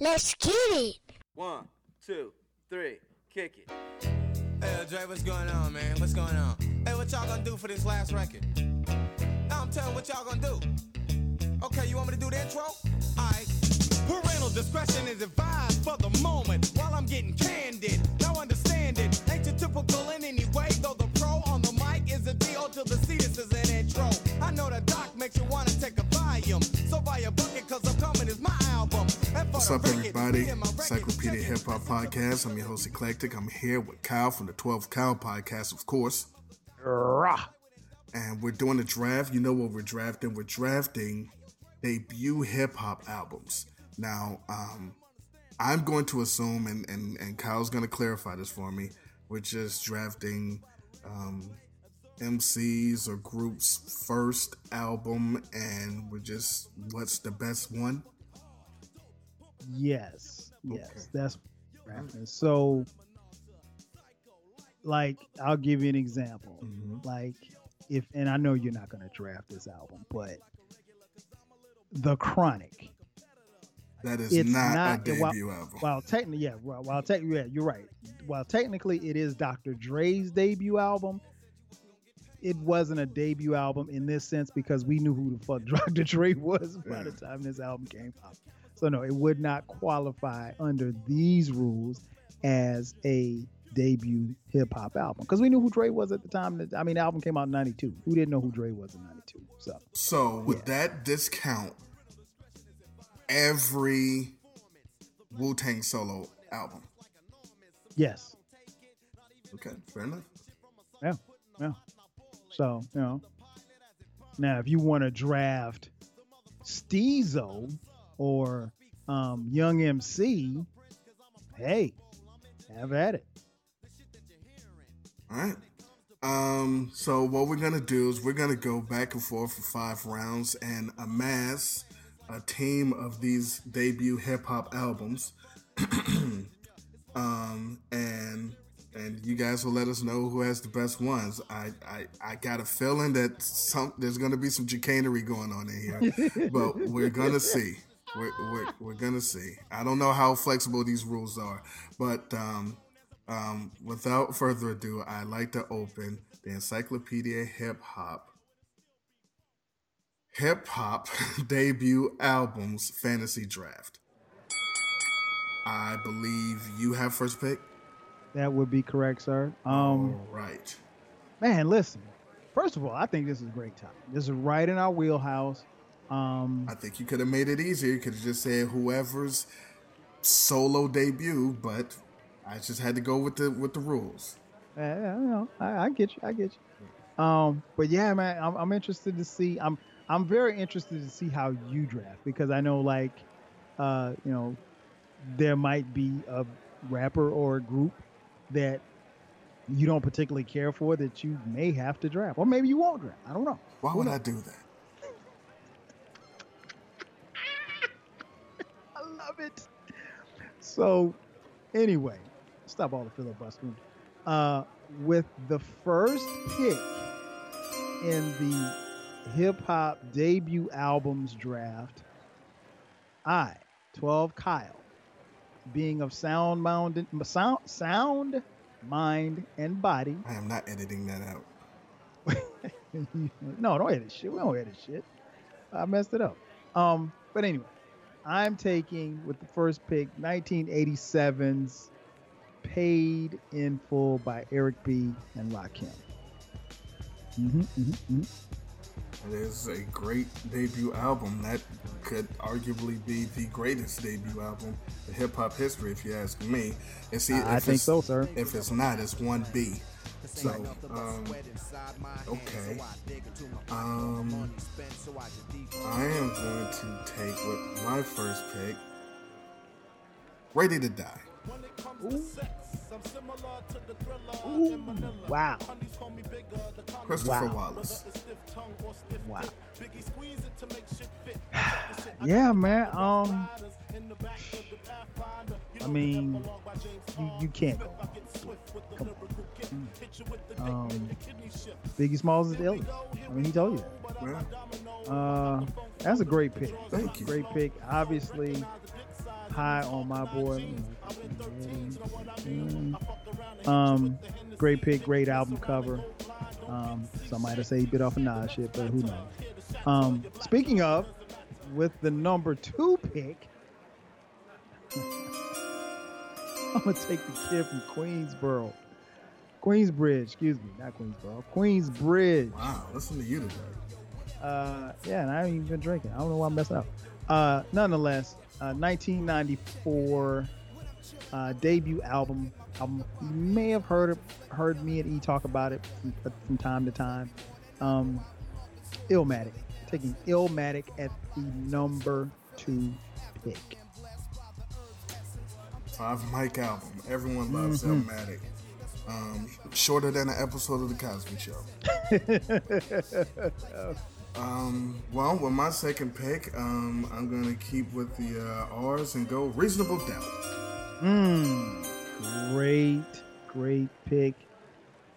Let's get it. One, two, three, kick it. Hey, Dre, what's going on, man? What's going on? Hey, what y'all gonna do for this last record? Now I'm telling what y'all gonna do. Okay, you want me to do the intro? Alright. Parental discretion is advised for the moment while I'm getting candid. Makes you wanna take a volume. So buy a bucket, cause I'm coming is my album. What's up, everybody? me and my record, Encyclopedia. Hip Hop Podcast. I'm your host, Eclectic. I'm here with Kyle from the 12 Kyle Podcast, of course. And we're doing a draft. You know what we're drafting? We're drafting debut hip hop albums. Now, um, I'm going to assume, and, and, and Kyle's going to clarify this for me, we're just drafting um, MCs or groups' first album, and we're just, what's the best one? Yes, yes, that's rapping. So, like, I'll give you an example. Mhm. Like, if and I know you're not gonna draft this album, but the Chronic. That is It's not, not- a while- debut album. While technically, yeah, while, while technically, yeah, you're right. While technically it is Dr. Dre's debut album, it wasn't a debut album in this sense because we knew who the fuck Dr. Dre was by the time this album came out. So no, it would not qualify under these rules as a debut hip hop album because we knew who Dre was at the time. That I mean, the album came out in '92. Who didn't know who Dre was in '92? So So with Yeah. that discount, every Wu Tang solo album. yes, Okay, fair enough. Yeah, yeah. So you know, now if you want to draft Stezo or um, Young MC, hey, have at it. All right. Um, so what we're gonna do is we're gonna go back and forth for five rounds and amass a team of these debut hip hop albums. um, and and you guys will let us know who has the best ones. I I, I got a feeling that some there's gonna be some chicanery going on in here, but we're gonna see. We're, we're, we're gonna see. I don't know how flexible these rules are, but um, um, without further ado, I'd like to open the Encyclopedia Hip Hop Hip Hop debut albums fantasy draft. I believe you have first pick. That would be correct, sir. Um, All right. man, listen. First of all, I think this is a great time. This is right in our wheelhouse. Um, I think you could have made it easier. You could have just said whoever's solo debut, but I just had to go with the with the rules. I, know. I, I get you. I get you. Um, but yeah, man, I'm, I'm interested to see. I'm I'm very interested to see how you draft because I know, like, uh, you know, there might be a rapper or a group that you don't particularly care for that you may have to draft, or maybe you won't draft. I don't know. Why would? I do that? I love it. So, anyway, stop all the filibustering. Uh, with the first pick in the hip hop debut albums draft, I, 12 Kyle, being of sound mind, sound, sound, mind, and body. I am not editing that out. no, don't edit shit. We don't edit shit. I messed it up. Um, but anyway, I'm taking with the first pick 1987's Paid in Full by Eric B. and Rakim. Mm-hmm, mm-hmm, mm-hmm. It is a great debut album. That could arguably be the greatest debut album in hip hop history, if you ask me. And see, I if think so, sir. If it's not, it's one B. So, um, okay. Um, I am going to take with my first pick, Ready to Die. Ooh, wow. Christopher Wow. Wallace. Wow. yeah, man. Um, I mean, you, you can't go. Come on. Um, Biggie Smalls is the illest. I mean, he told you that. Yeah. Uh, that's a great pick. Thank you. Great pick. Obviously, high on my board. Um, great pick. Great album cover. Um, somebody say he bit off a Nas shit, but who knows? Um, speaking of, with the number two pick, I'm gonna take the kid from Queensboro, Queensbridge. Excuse me, not Queensboro, Queensbridge. Wow, listen to you today. Uh, yeah, and I haven't even been drinking. I don't know why I'm messing up. Uh, nonetheless, uh, 1994 uh, debut album. album. You may have heard it, heard me and E talk about it from, from time to time. Um, Illmatic, taking Illmatic at the number two pick. Five Mic album. Everyone loves Mhm. Illmatic. Um, shorter than an episode of the Cosby Show. Um, well, with my second pick, um, I'm gonna keep with the uh, R's and go Reasonable Doubt. Mm, great, great pick.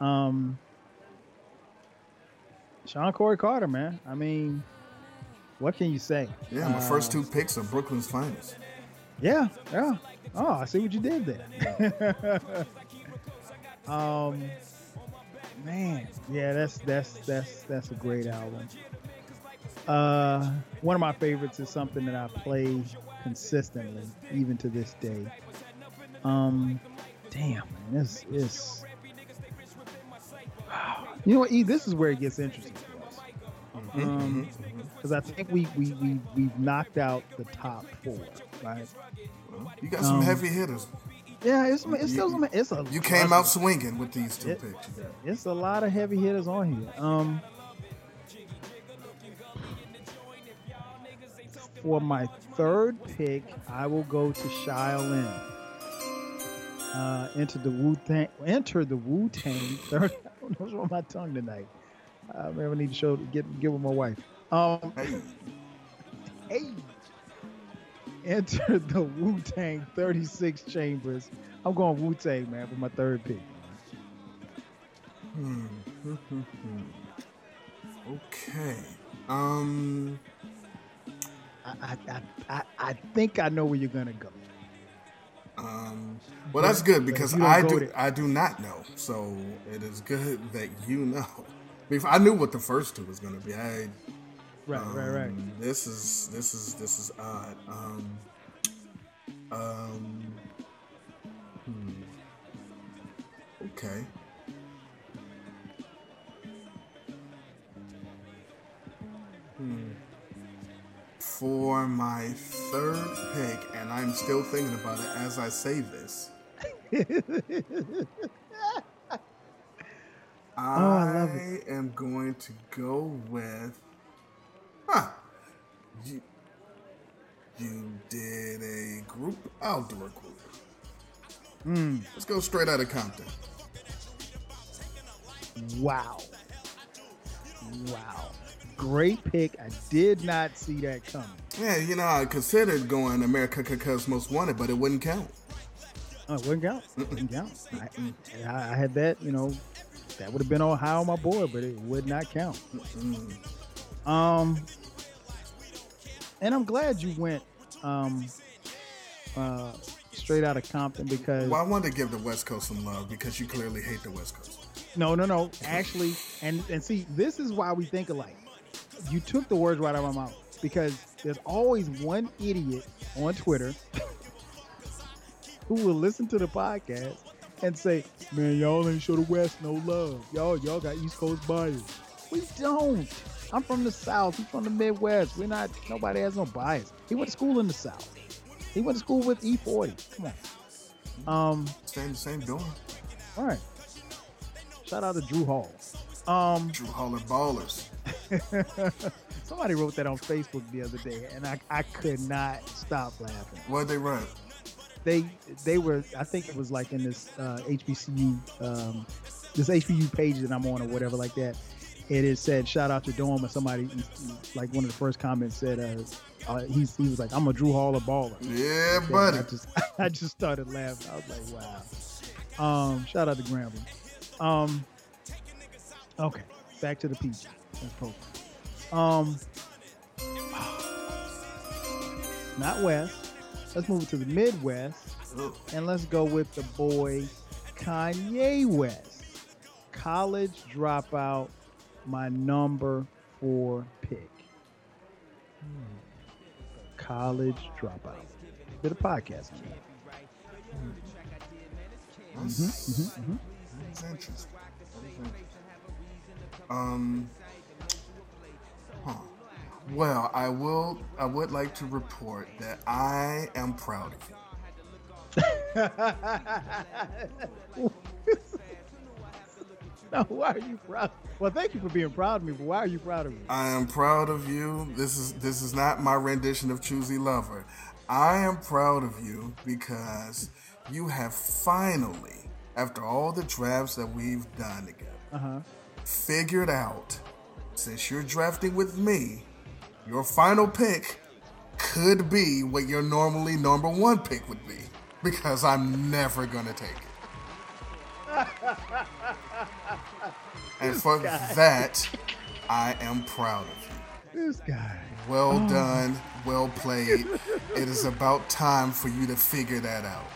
Um, Shawn Corey Carter, man. I mean, what can you say? Yeah, my first Uh, two picks are Brooklyn's finest. Yeah, yeah. Oh, I see what you did there. um, man, yeah, that's that's that's that's a great album. Uh, one of my favorites is something that I play consistently, even to this day. Um, damn, man, this is. You know what, E? This is where it gets interesting for us. Um, because I think we we we we've knocked out the top four, right? You got some um, heavy hitters. Yeah, it's it's still some, it's a You came out swinging with these two It- picks. It's a lot of heavy hitters on here. Um, for my third pick, I will go to Shaolin. Uh, enter the Wu Tang. Enter the Wu Tang. Third. I don't know what's wrong with my tongue tonight. I maybe I need to show get get with my wife. Um, Hey, hey. Enter the Wu Tang 36 chambers. I'm going Wu Tang, man, for my third pick. Hmm. okay. Um. I, I, I, I, think I know where you're gonna go. Um. Well, that's good because I do. there. I do not know. So it is good that you know. If I knew what the first two was going to be, I. Right, right, right. um, This is this is this is odd. Um. Um. Hmm. Okay. Hmm. For my third pick, and I'm still thinking about it as I say this. Oh, I love it. I am going to go with. Huh. You, you did a group? I'll do a group. Mm, Let's go straight out of Compton. wow. Wow. Great pick. I did not see that coming. Yeah, you know, I considered going America Cause Most Wanted, but it wouldn't count. Oh, it wouldn't count. It Wouldn't count. I, I had that, you know, that would have been on high on my board, but it would not count. Mm. Um, and I'm glad you went um, uh, straight out of Compton because Well, I wanted to give the West Coast some love because you clearly hate the West Coast. No, no, no. Actually, and and see, this is why we think alike. You took the words right out of my mouth because there's always one idiot on Twitter who will listen to the podcast and say, "Man, y'all ain't show the West no love. Y'all, y'all got East Coast bias. We don't. I'm from the South. He's from the Midwest. We're not. Nobody has no bias. He went to school in the South. He went to school with E-40. Come on. Um. same, same dorm. All right. Shout out to Drew Hall. Um, Drew Hall and Ballers. somebody wrote that on Facebook the other day, and I, I could not stop laughing. What'd they write? they they were I think it was like in this uh, HBCU um, this HBU page that I'm on or whatever like that. It is said shout out to Dorm and somebody like one of the first comments said uh, uh he's he was like I'm a Drew Hall baller. Yeah, And buddy. I just I just started laughing. I was like wow. Um, shout out to Grambling. Um, okay, back to the PG. That's. Um, not West. Let's move it to the Midwest, and let's go with the boy Kanye West. College dropout, my number four pick. College dropout. Bit of podcast that. That's, Mm-hmm, that's interesting. Um. Huh. Well, I will. I would like to report that I am proud of you. no, why are you proud? Well, thank you for being proud of me, but why are you proud of me? I am proud of you. This is this is not my rendition of Choosey Lover. I am proud of you because you have finally, after all the drafts that we've done together, Uh huh. figured out since you're drafting with me, your final pick could be what your normally number one pick would be. Because I'm never gonna take it. and for that, I am proud of you. This guy. Well oh. done, well played. it is about time for you to figure that out.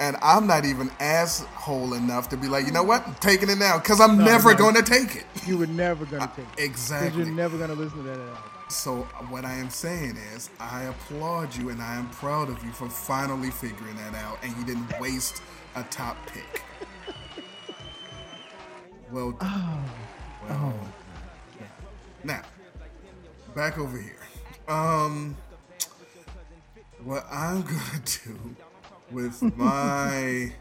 And I'm not even asshole enough to be like, you know what, I'm taking it now, because I'm No, never no. going to take it. You were never gonna take it. Exactly. you're never gonna listen to that album. So what I am saying is, I applaud you and I am proud of you for finally figuring that out, and you didn't waste a top pick. Well done. Well done. Now, back over here. Um, what I'm gonna do with my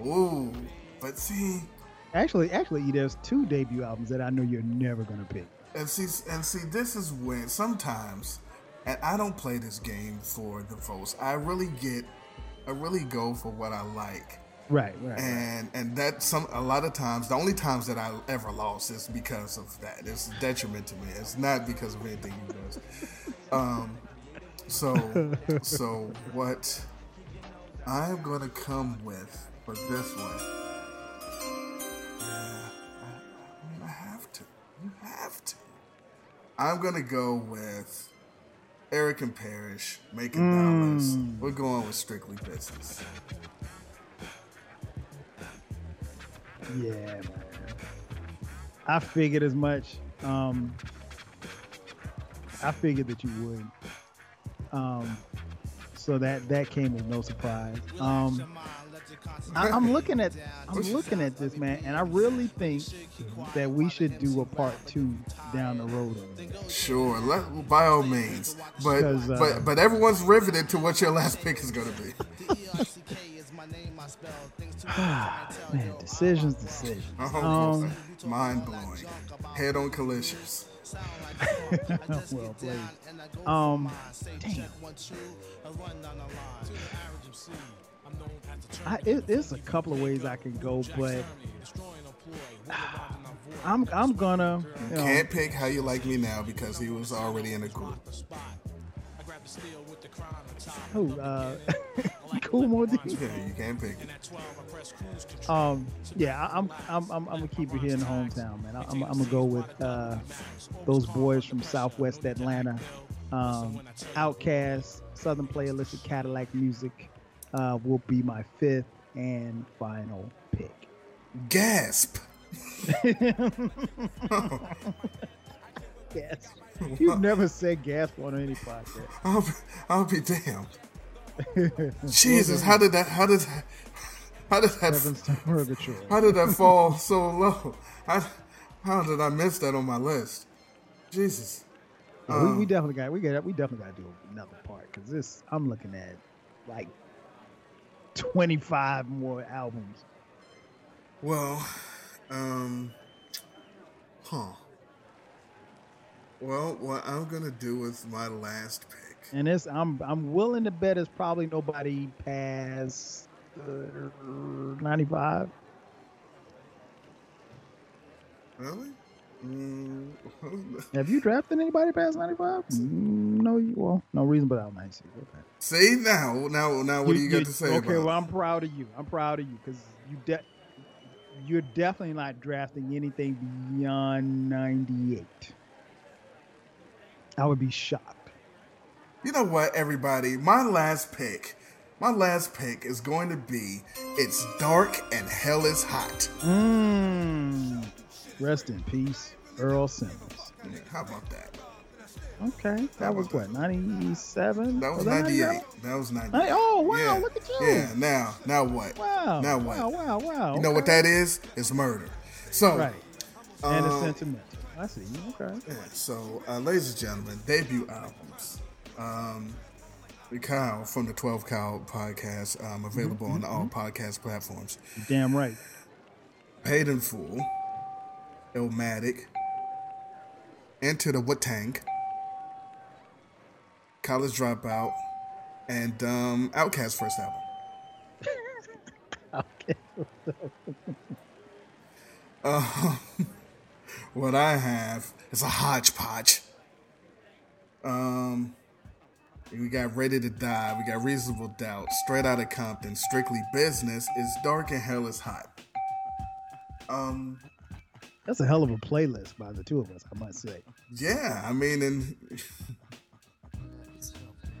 ooh, ooh but see, Actually, actually, there's two debut albums that I know you're never gonna pick. And see, and see, this is when sometimes, and I don't play this game for the votes. I really get, I really go for what I like, Right, right. right. and and that some a lot of times the only times that I ever lost is because of that. It's detriment to me. It's not because of anything you does. Um, so so what I'm gonna come with for this one. Yeah, I, I mean I have to. You have to. I'm gonna go with Erick and Parrish making dollars. We're going with strictly business. Yeah, man. I figured as much. Um, I figured that you would. Um, so that that came as no surprise. Um, I, I'm looking at I'm looking at this man, and I really think that we should do a part two down the road. Sure, let, by all means. But uh, but but everyone's riveted to what your last pick is gonna be. Man, decisions, decisions. Oh, Um, mind blowing. Head on collisions. well played. Um, damn. I, it, there's a couple of ways I can go, but I'm I'm gonna you know, Can't pick how you like me now because he was already in a group. who uh, cool more than Yeah, you can't pick it. Um, yeah, I- I'm, I'm, I'm, I'm gonna keep it here in the hometown, man. I- I'm, I'm gonna go with uh, those boys from Southwest Atlanta, um, OutKast, Southern Playalistic Cadillac Music uh, will be my fifth and final pick. Gasp. Gasp! you've never said gasp on any podcast. I'll be, I'll be damned. Jesus, how did that? How did that? How did that? Evans to Purgatory. How did that fall so low? How, how did I miss that on my list? Jesus. Yeah, we, we definitely got we got we definitely got to do another part because this I'm looking at like 25 more albums. Well, um, huh. Well, what I'm gonna do with my last pick. And it's I'm I'm willing to bet it's probably nobody past uh, 95. Really? Mm, Have you drafted anybody past 95? Mm, no, you well, no reason but out 96. Okay. See now, now, now, what do you got to say Okay, about? well. I'm proud of you. I'm proud of you because you de- you're definitely not drafting anything beyond 98. I would be shocked. You know what, everybody? My last pick, my last pick is going to be "It's Dark and Hell is Hot." Mmm. Rest in peace, Earl Simmons. How about that? Okay, that was what 97. That was that '98. That was '98. Oh wow! yeah. Look at you. Yeah. Now, now what? Wow. Now what? Wow! Wow! Wow! You know what that is? It's murder. So, Right. And it's um, sentimental. I see. Okay. Yeah, so, uh, ladies and gentlemen, debut albums. Um, Kyle from the 12 Kyle podcast, um, available on all podcast platforms. You're damn right. Paid in Full, Illmatic, Enter the Wu Tang, College Dropout, and um, OutKast first album. Uh, what I have is a hodgepodge. Um, we got Ready to Die, we got Reasonable Doubt, Straight Outta Compton, Strictly Business, It's Dark and Hell is Hot. Um, That's a hell of a playlist by the two of us, I must say. yeah, I mean, and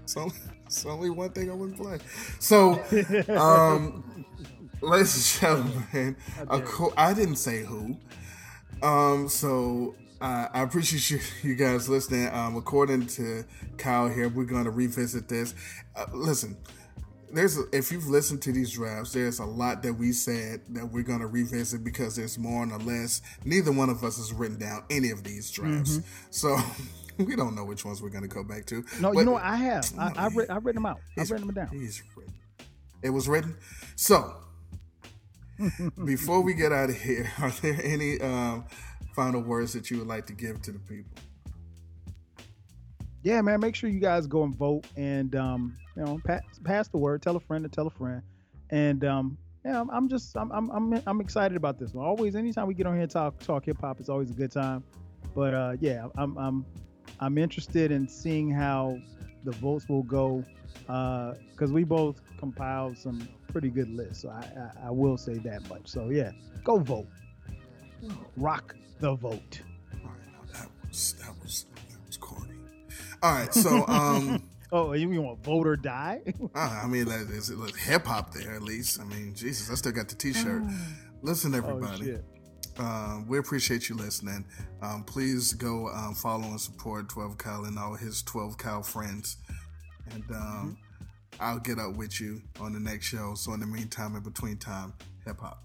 it's only, it's only one thing I wouldn't play. So, um, ladies and gentlemen, of course, I didn't say who. Um, so uh, I appreciate you, you guys listening. Um, according to Kyle here, we're going to revisit this. Uh, listen, there's a, if you've listened to these drafts, there's a lot that we said that we're going to revisit because there's more on the list. Neither one of us has written down any of these drafts, so we don't know which ones we're going to go back to. No, But- you know what? I have. I, I've, writ, I've written them out. I've written them down. He's written. It was written. So, before we get out of here, are there any um, final words that you would like to give to the people? Yeah, man. Make sure you guys go and vote and um, you know pass, pass the word. Tell a friend to tell a friend. And um, yeah, I'm, I'm just I'm, I'm I'm I'm excited about this one. Always, anytime we get on here and talk talk hip hop, it's always a good time. But uh, yeah, I'm I'm I'm interested in seeing how the votes will go because we both compiled some pretty good lists. So I, I I will say that much. So yeah, go vote. Rock the vote. All right, now that was that was that was corny. All right, so um, Oh, you want vote or die? I mean, there's hip hop there at least. I mean, Jesus, I still got the T-shirt. Listen, oh everybody. shit. Um, we appreciate you listening. Um, please go um, follow and support 12 Kyle and all his 12 Kyle friends. And um, I'll get up with you on the next show. So, in the meantime, in between time, hip hop.